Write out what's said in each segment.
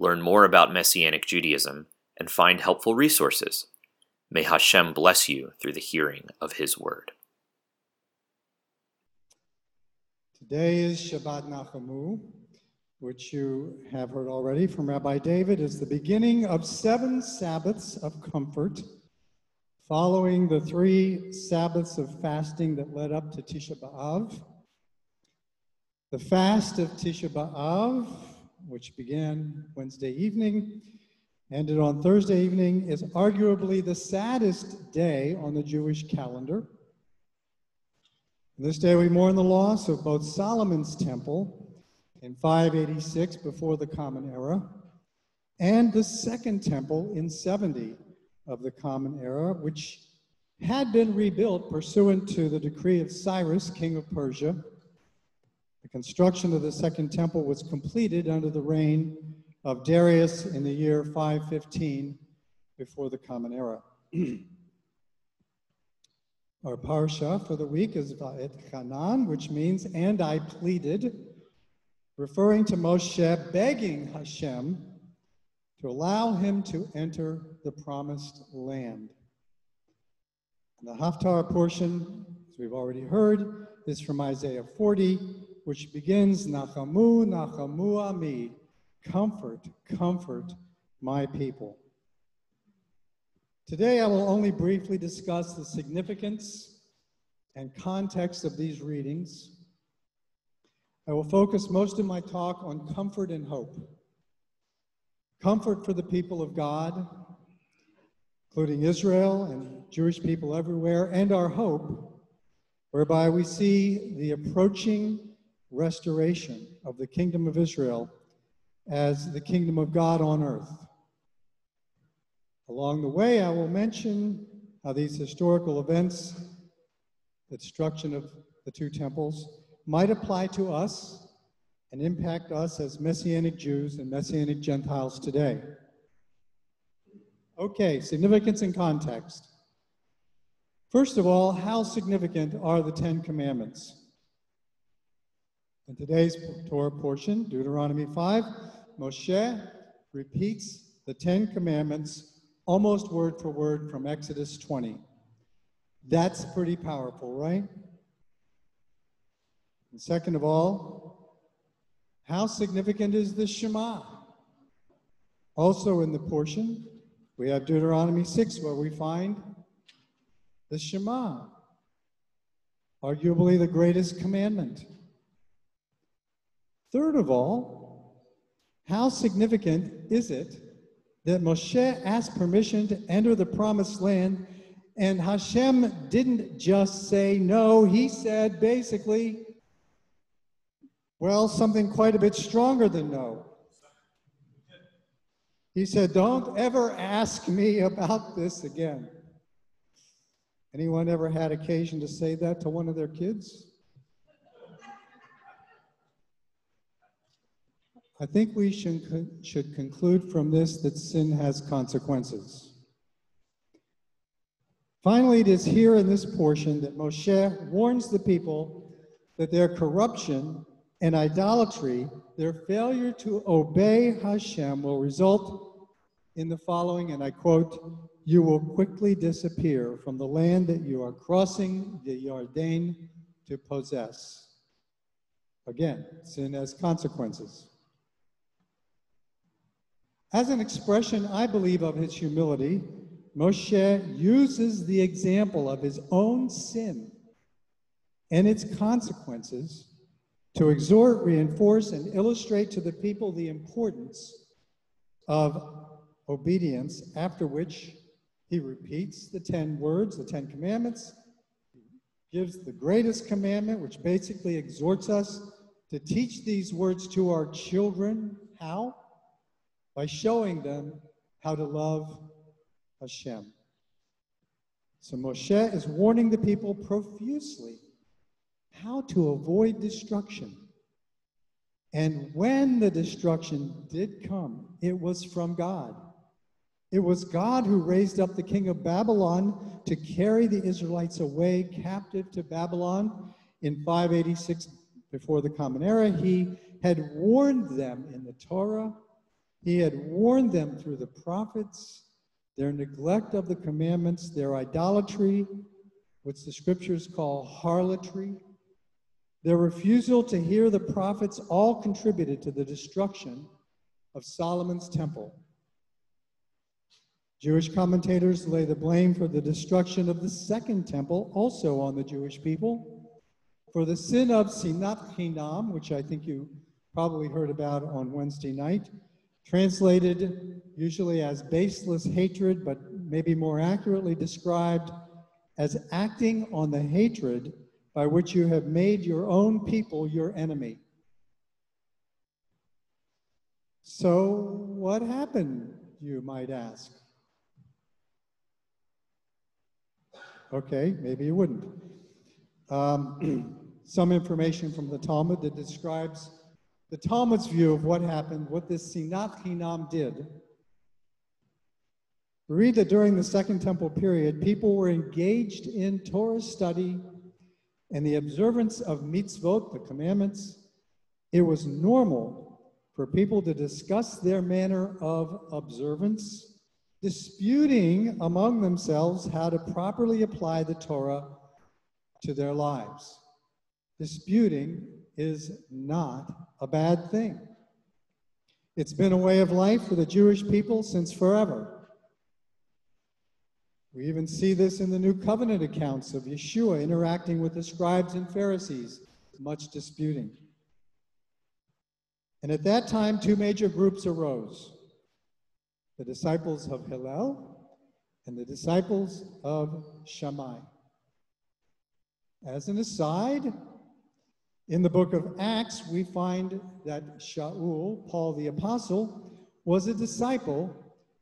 learn more about Messianic Judaism, and find helpful resources. May Hashem bless you through the hearing of His word. Today is Shabbat Nachamu, which you have heard already from Rabbi David, is the beginning of seven Sabbaths of comfort, following the three Sabbaths of fasting that led up to Tisha B'Av. The fast of Tisha B'Av which began Wednesday evening, ended on Thursday evening, is arguably the saddest day on the Jewish calendar. this day we mourn the loss of both Solomon's temple in 586 before the Common Era and the Second Temple in 70 of the Common Era, which had been rebuilt pursuant to the decree of Cyrus, king of Persia, the construction of the Second Temple was completed under the reign of Darius in the year 515 before the Common Era. Our parsha for the week is Va'et Chanan, which means, and I pleaded, referring to Moshe begging Hashem to allow him to enter the promised land. And the Haftarah portion, as we've already heard, is from Isaiah 40, which begins Nachamu, Nachamu Ami, comfort, comfort my people. Today I will only briefly discuss the significance and context of these readings. I will focus most of my talk on comfort and hope. Comfort for the people of God, including Israel and Jewish people everywhere, and our hope, whereby we see the approaching restoration of the kingdom of Israel as the kingdom of God on earth. Along the way, I will mention how these historical events, the destruction of the two temples, might apply to us and impact us as Messianic Jews and Messianic Gentiles today. Okay, significance and context. First of all, how significant are the Ten Commandments? In today's Torah portion, Deuteronomy 5, Moshe repeats the Ten Commandments almost word for word from Exodus 20. That's pretty powerful, right? And second of all, how significant is the Shema? Also in the portion, we have Deuteronomy 6, where we find the Shema, arguably the greatest commandment. Third of all, how significant is it that Moshe asked permission to enter the promised land and Hashem didn't just say no, he said basically, well, something quite a bit stronger than no. He said, Don't ever ask me about this again. Anyone ever had occasion to say that to one of their kids? I think we should, should conclude from this that sin has consequences. Finally, it is here in this portion that Moshe warns the people that their corruption and idolatry, their failure to obey Hashem, will result in the following, and I quote, You will quickly disappear from the land that you are crossing the Yarden to possess. Again, sin has consequences. As an expression, I believe, of his humility, Moshe uses the example of his own sin and its consequences to exhort, reinforce, and illustrate to the people the importance of obedience, after which he repeats the 10 words, the 10 commandments, gives the greatest commandment, which basically exhorts us to teach these words to our children. How? By showing them how to love Hashem. So Moshe is warning the people profusely how to avoid destruction. And when the destruction did come, it was from God. It was God who raised up the king of Babylon to carry the Israelites away captive to Babylon in 586 before the Common Era. He had warned them in the Torah, he had warned them through the prophets, their neglect of the commandments, their idolatry, which the scriptures call harlotry, their refusal to hear the prophets all contributed to the destruction of Solomon's temple. Jewish commentators lay the blame for the destruction of the second temple also on the Jewish people. For the sin of Sinat Chinam, which I think you probably heard about on Wednesday night, translated usually as baseless hatred, but maybe more accurately described as acting on the hatred by which you have made your own people your enemy. So, what happened, you might ask? Okay, maybe you wouldn't. Um, some information from the Talmud that describes the Talmud's view of what happened, what this Sinat Hinam did. We read that during the Second Temple period, people were engaged in Torah study and the observance of mitzvot, the commandments. It was normal for people to discuss their manner of observance, disputing among themselves how to properly apply the Torah to their lives. Disputing is not a bad thing. It's been a way of life for the Jewish people since forever. We even see this in the New Covenant accounts of Yeshua interacting with the scribes and Pharisees, much disputing. And at that time, two major groups arose the disciples of Hillel and the disciples of Shammai. As an aside, in the book of Acts, we find that Shaul, Paul the Apostle, was a disciple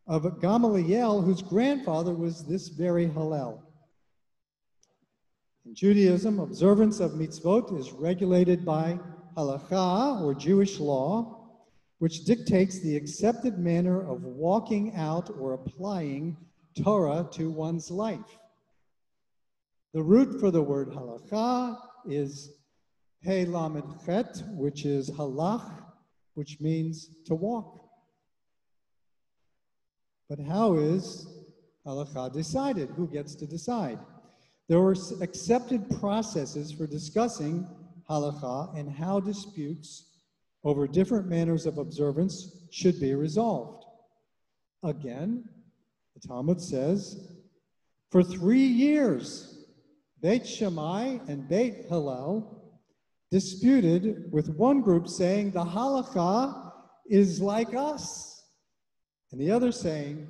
of Gamaliel, whose grandfather was this very Hillel. In Judaism, observance of mitzvot is regulated by halakha, or Jewish law, which dictates the accepted manner of walking out or applying Torah to one's life. The root for the word halakha is He Lamed Chet, which is halach, which means to walk. But how is halacha decided? Who gets to decide? There were accepted processes for discussing halacha and how disputes over different manners of observance should be resolved. Again, the Talmud says, for three years, Beit Shammai and Beit Hillel disputed with one group saying the halakha is like us, and the other saying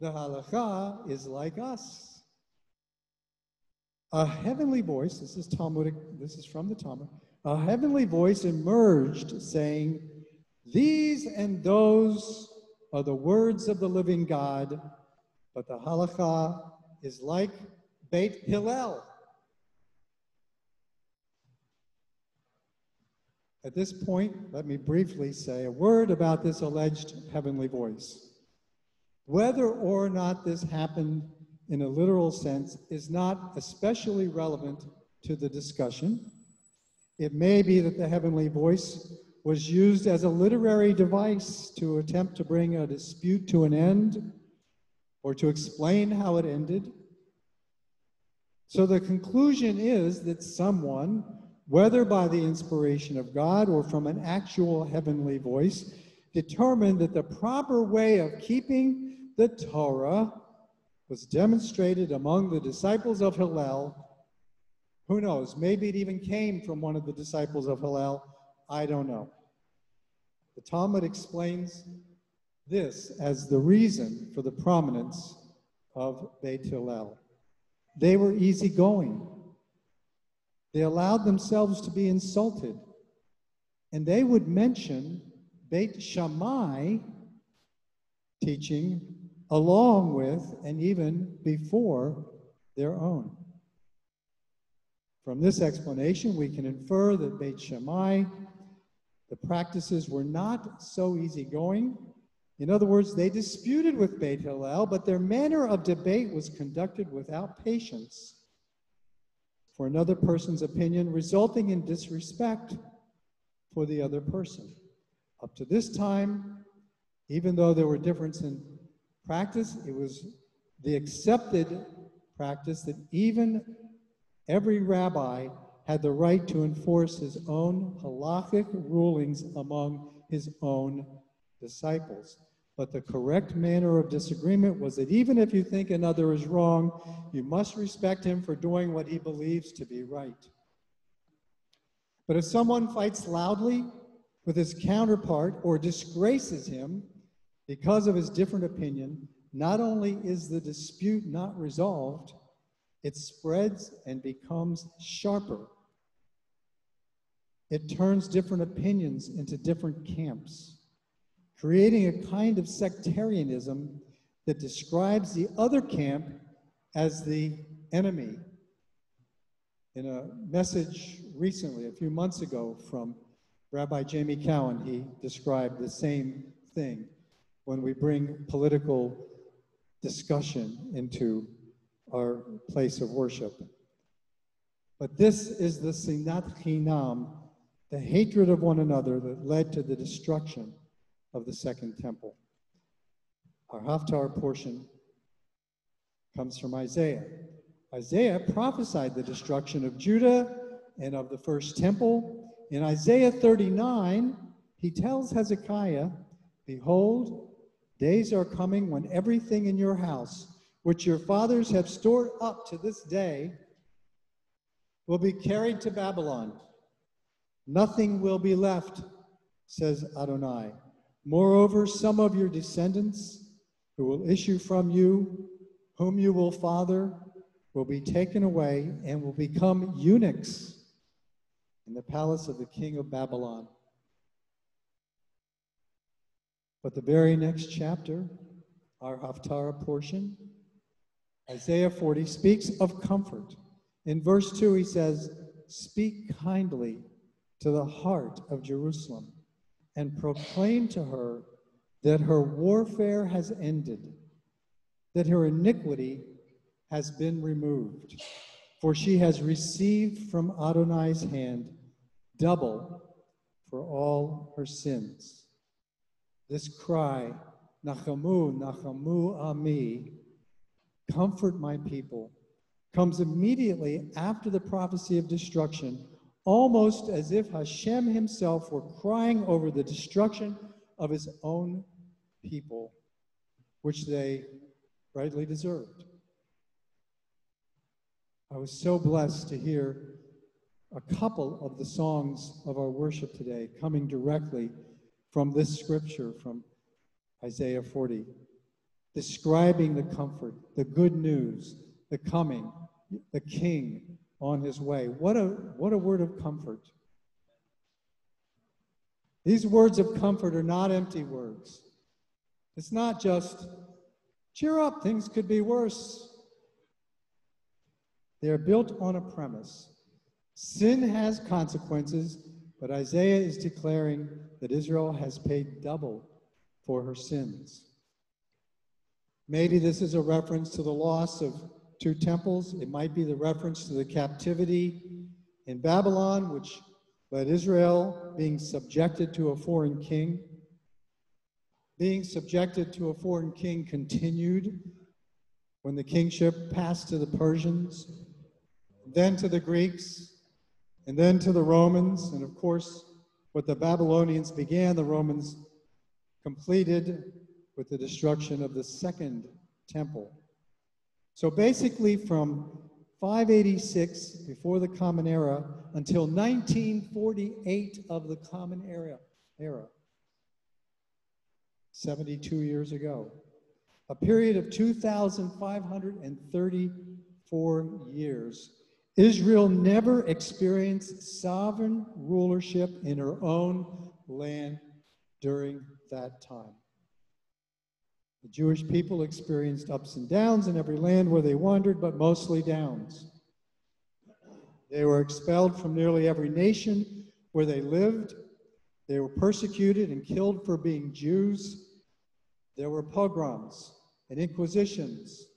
the halakha is like us. A heavenly voice, this is Talmudic, this is from the Talmud, a heavenly voice emerged saying, These and those are the words of the living God, but the halakha is like Beit Hillel. At this point, let me briefly say a word about this alleged heavenly voice. Whether or not this happened in a literal sense is not especially relevant to the discussion. It may be that the heavenly voice was used as a literary device to attempt to bring a dispute to an end or to explain how it ended. So the conclusion is that someone whether by the inspiration of God or from an actual heavenly voice, determined that the proper way of keeping the Torah was demonstrated among the disciples of Hillel. Who knows? Maybe it even came from one of the disciples of Hillel. I don't know. The Talmud explains this as the reason for the prominence of Beit Hillel. They were easygoing. They allowed themselves to be insulted. And they would mention Beit Shammai teaching along with and even before their own. From this explanation, we can infer that Beit Shammai, the practices were not so easygoing. In other words, they disputed with Beit Hillel, but their manner of debate was conducted without patience for another person's opinion, resulting in disrespect for the other person. Up to this time, even though there were differences in practice, it was the accepted practice that even every rabbi had the right to enforce his own halachic rulings among his own disciples. But the correct manner of disagreement was that even if you think another is wrong, you must respect him for doing what he believes to be right. But if someone fights loudly with his counterpart or disgraces him because of his different opinion, not only is the dispute not resolved, it spreads and becomes sharper. It turns different opinions into different camps, creating a kind of sectarianism that describes the other camp as the enemy. In a message recently, a few months ago, from Rabbi Jamie Cowen, he described the same thing when we bring political discussion into our place of worship. But this is the sinat chinam, the hatred of one another that led to the destruction of the second temple. Our Haftarah portion comes from Isaiah. Isaiah prophesied the destruction of Judah and of the first temple. In Isaiah 39, he tells Hezekiah, Behold, days are coming when everything in your house which your fathers have stored up to this day, will be carried to Babylon. Nothing will be left, says Adonai. Moreover, some of your descendants who will issue from you, whom you will father, will be taken away and will become eunuchs in the palace of the king of Babylon. But the very next chapter, our Haftarah portion, Isaiah 40 speaks of comfort. In verse 2, he says, Speak kindly to the heart of Jerusalem and proclaim to her that her warfare has ended, that her iniquity has been removed, for she has received from Adonai's hand double for all her sins. This cry, Nachamu, Nachamu Ami, comfort my people, comes immediately after the prophecy of destruction, almost as if Hashem himself were crying over the destruction of his own people, which they rightly deserved. I was so blessed to hear a couple of the songs of our worship today coming directly from this scripture from Isaiah 40 describing the comfort, the good news, the coming, the king on his way. What a, what a word of comfort. These words of comfort are not empty words. It's not just, cheer up, things could be worse. They're built on a premise. Sin has consequences, but Isaiah is declaring that Israel has paid double for her sins. Maybe this is a reference to the loss of two temples. It might be the reference to the captivity in Babylon, which led Israel being subjected to a foreign king. Being subjected to a foreign king continued when the kingship passed to the Persians, then to the Greeks, and then to the Romans. And of course, what the Babylonians began, the Romans completed with the destruction of the second temple. So basically, from 586 before the Common Era until 1948 of the Common Era, era 72 years ago, a period of 2,534 years, Israel never experienced sovereign rulership in her own land during that time. The Jewish people experienced ups and downs in every land where they wandered, but mostly downs. They were expelled from nearly every nation where they lived. They were persecuted and killed for being Jews. There were pogroms and inquisitions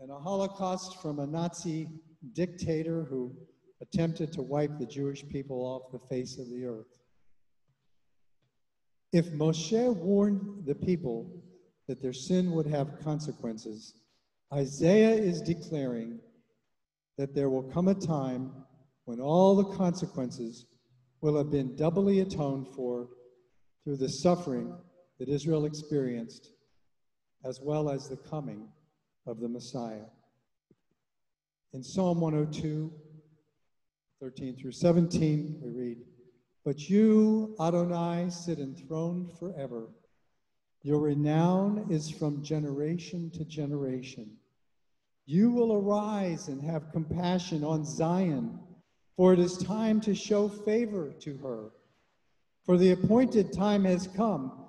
and a Holocaust from a Nazi dictator who attempted to wipe the Jewish people off the face of the earth. If Moshe warned the people that their sin would have consequences, Isaiah is declaring that there will come a time when all the consequences will have been doubly atoned for through the suffering that Israel experienced, as well as the coming of the Messiah. In Psalm 102, 13 through 17, we read, But you, Adonai, sit enthroned forever. Your renown is from generation to generation. You will arise and have compassion on Zion, for it is time to show favor to her. For the appointed time has come,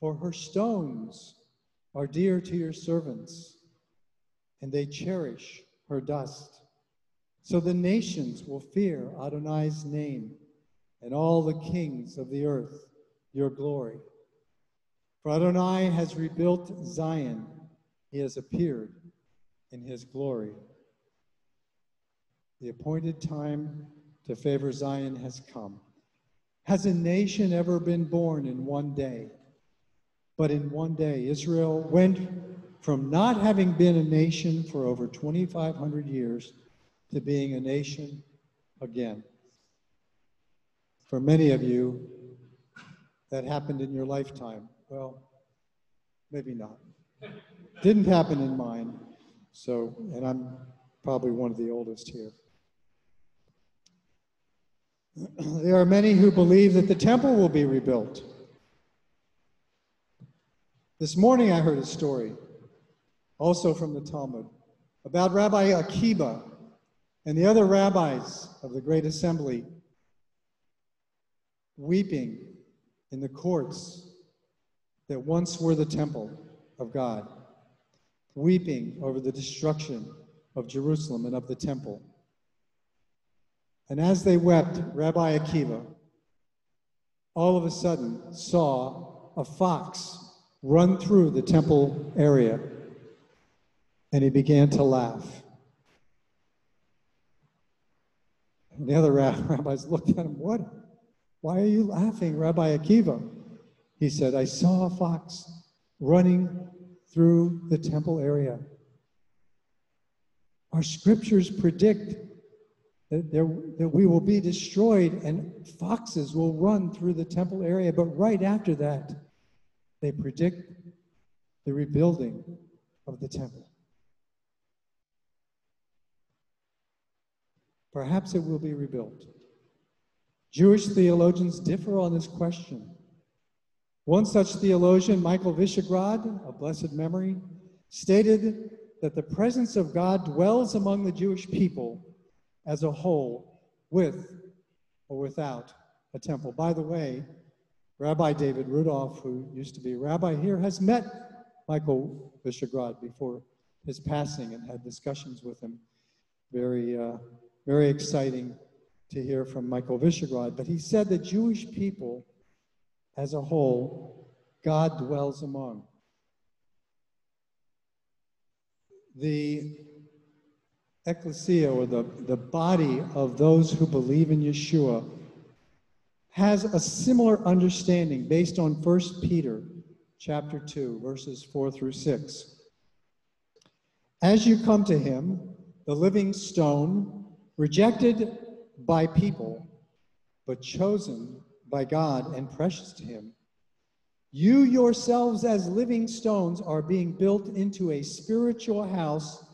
for her stones are dear to your servants, and they cherish her dust. So the nations will fear Adonai's name, and all the kings of the earth your glory. For Adonai has rebuilt Zion, he has appeared in his glory. The appointed time to favor Zion has come. Has a nation ever been born in one day? But in one day, Israel went from not having been a nation for over 2,500 years to being a nation again. For many of you, that happened in your lifetime. Well, maybe not. Didn't happen in mine. So, and I'm probably one of the oldest here. there are many who believe that the temple will be rebuilt. This morning I heard a story, also from the Talmud, about Rabbi Akiba and the other rabbis of the Great Assembly weeping in the courts that once were the temple of God, weeping over the destruction of Jerusalem and of the temple. And as they wept, Rabbi Akiva all of a sudden saw a fox run through the temple area, and he began to laugh. And the other rabbis looked at him, What? Why are you laughing, Rabbi Akiva? He said, I saw a fox running through the temple area. Our scriptures predict that, there, that we will be destroyed and foxes will run through the temple area. But right after that, they predict the rebuilding of the temple. Perhaps it will be rebuilt. Jewish theologians differ on this question. One such theologian, Michael Wyschogrod, of blessed memory, stated that the presence of God dwells among the Jewish people as a whole, with or without a temple. By the way, Rabbi David Rudolph, who used to be rabbi here, has met Michael Wyschogrod before his passing and had discussions with him. Very, uh, very exciting to hear from Michael Wyschogrod. But he said that Jewish people as a whole, God dwells among. The ecclesia, or the, the body of those who believe in Yeshua, has a similar understanding based on 1 Peter chapter 2, verses 4 through 6. As you come to him, the living stone, rejected by people, but chosen by God and precious to him, you yourselves, as living stones, are being built into a spiritual house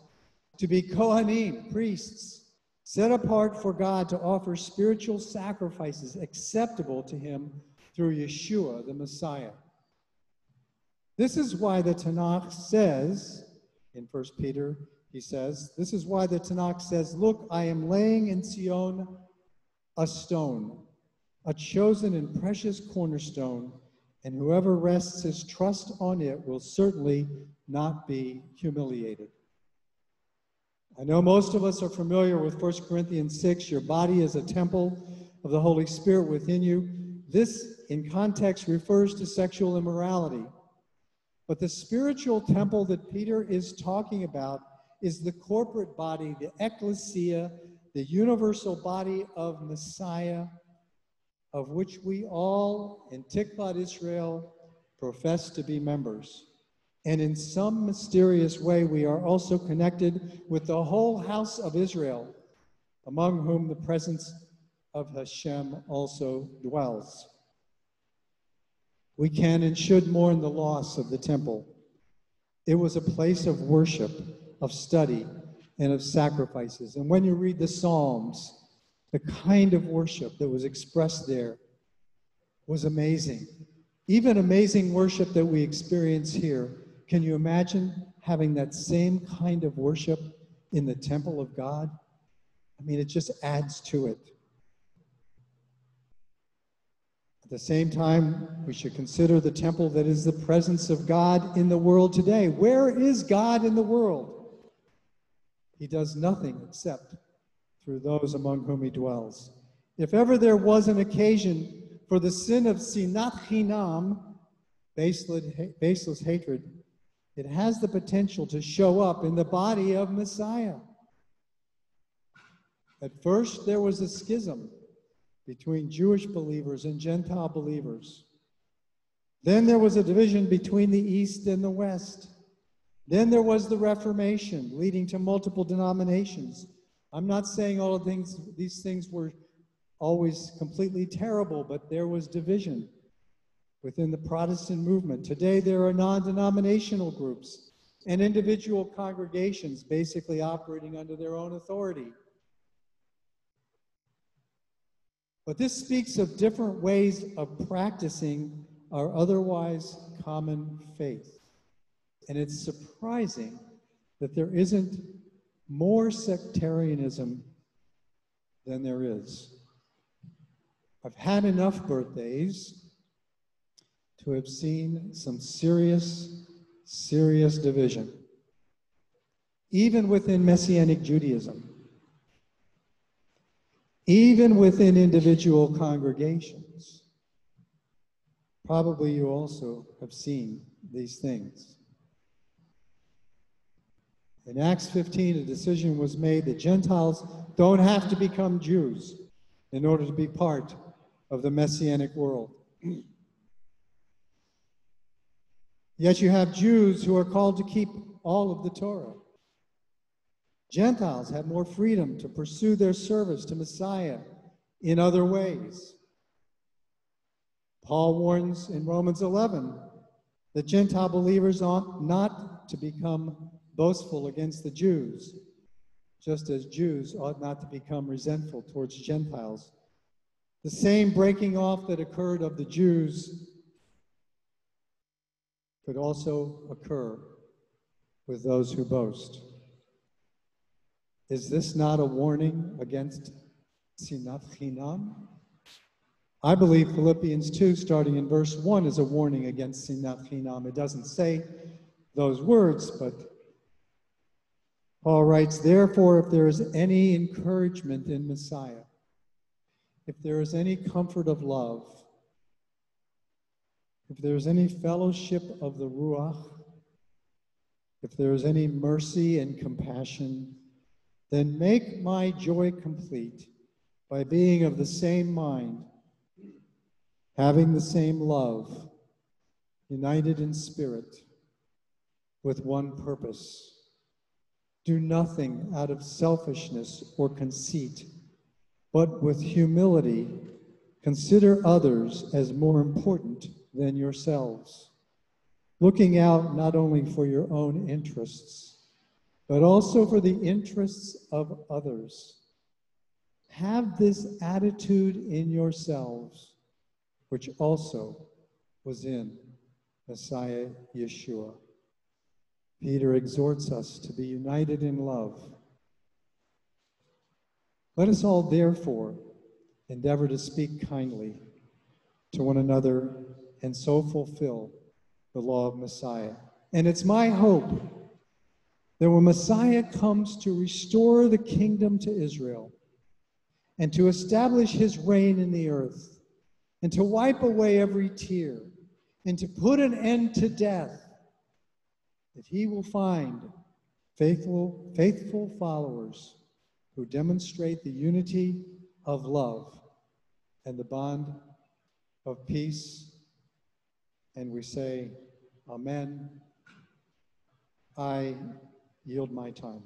to be Kohanim, priests, set apart for God to offer spiritual sacrifices acceptable to Him through Yeshua, the Messiah. This is why the Tanakh says, in 1 Peter, he says, This is why the Tanakh says, Look, I am laying in Sion a stone, a chosen and precious cornerstone, and whoever rests his trust on it will certainly not be humiliated. I know most of us are familiar with 1 Corinthians 6 your body is a temple of the Holy Spirit within you. This, in context, refers to sexual immorality. But the spiritual temple that Peter is talking about is the corporate body, the ecclesia, the universal body of Messiah, of which we all in Tikvat Israel profess to be members. And in some mysterious way, we are also connected with the whole house of Israel, among whom the presence of Hashem also dwells. We can and should mourn the loss of the temple. It was a place of worship, of study, and of sacrifices. And when you read the Psalms, the kind of worship that was expressed there was amazing. Even amazing worship that we experience here. Can you imagine having that same kind of worship in the temple of God? I mean, it just adds to it. At the same time, we should consider the temple that is the presence of God in the world today. Where is God in the world? He does nothing except through those among whom he dwells. If ever there was an occasion for the sin of sinat chinam, baseless hatred, it has the potential to show up in the body of Messiah. At first, there was a schism between Jewish believers and Gentile believers. Then there was a division between the East and the West. Then there was the Reformation, leading to multiple denominations. I'm not saying all of things, these things were always completely terrible, but there was division within the Protestant movement. Today, there are non denominational groups and individual congregations basically operating under their own authority. But this speaks of different ways of practicing our otherwise common faith. And it's surprising that there isn't more sectarianism than there is. I've had enough birthdays to have seen some serious, serious division, even within Messianic Judaism, even within individual congregations. Probably you also have seen these things. In Acts 15, a decision was made that Gentiles don't have to become Jews in order to be part of the Messianic world. Yet you have Jews who are called to keep all of the Torah. Gentiles have more freedom to pursue their service to Messiah in other ways. Paul warns in Romans 11 that Gentile believers ought not to become boastful against the Jews, just as Jews ought not to become resentful towards Gentiles. The same breaking off that occurred of the Jews could also occur with those who boast. Is this not a warning against sinat chinam? I believe Philippians 2, starting in verse 1, is a warning against sinat chinam. It doesn't say those words, but Paul writes, Therefore, if there is any encouragement in Messiah, if there is any comfort of love, if there is any fellowship of the Ruach, if there is any mercy and compassion, then make my joy complete by being of the same mind, having the same love, united in spirit, with one purpose do nothing out of selfishness or conceit, but with humility consider others as more important than yourselves, looking out not only for your own interests, but also for the interests of others. Have this attitude in yourselves, which also was in Messiah Yeshua. Peter exhorts us to be united in love. Let us all, therefore, endeavor to speak kindly to one another and so fulfill the law of Messiah. And it's my hope that when Messiah comes to restore the kingdom to Israel and to establish his reign in the earth and to wipe away every tear and to put an end to death, that he will find faithful, faithful followers who demonstrate the unity of love and the bond of peace. And we say, Amen. I yield my time.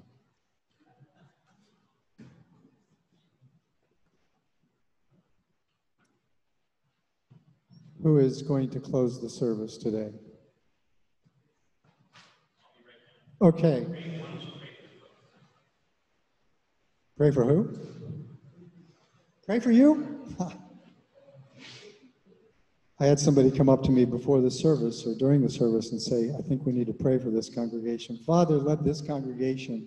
Who is going to close the service today? Okay. Pray for who? Pray for you? I had somebody come up to me before the service or during the service and say, I think we need to pray for this congregation. Father, let this congregation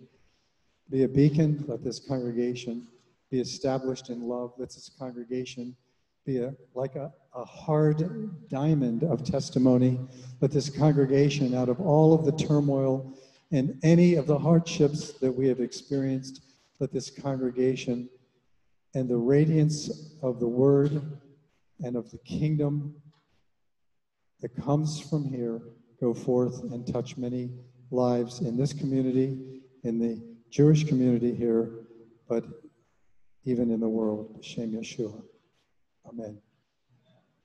be a beacon. Let this congregation be established in love. Let this congregation be a, like a, a hard diamond of testimony. Let this congregation, out of all of the turmoil and any of the hardships that we have experienced, let this congregation and the radiance of the word and of the kingdom that comes from here go forth and touch many lives in this community, in the Jewish community here, but even in the world. Shem Yeshua. Amen.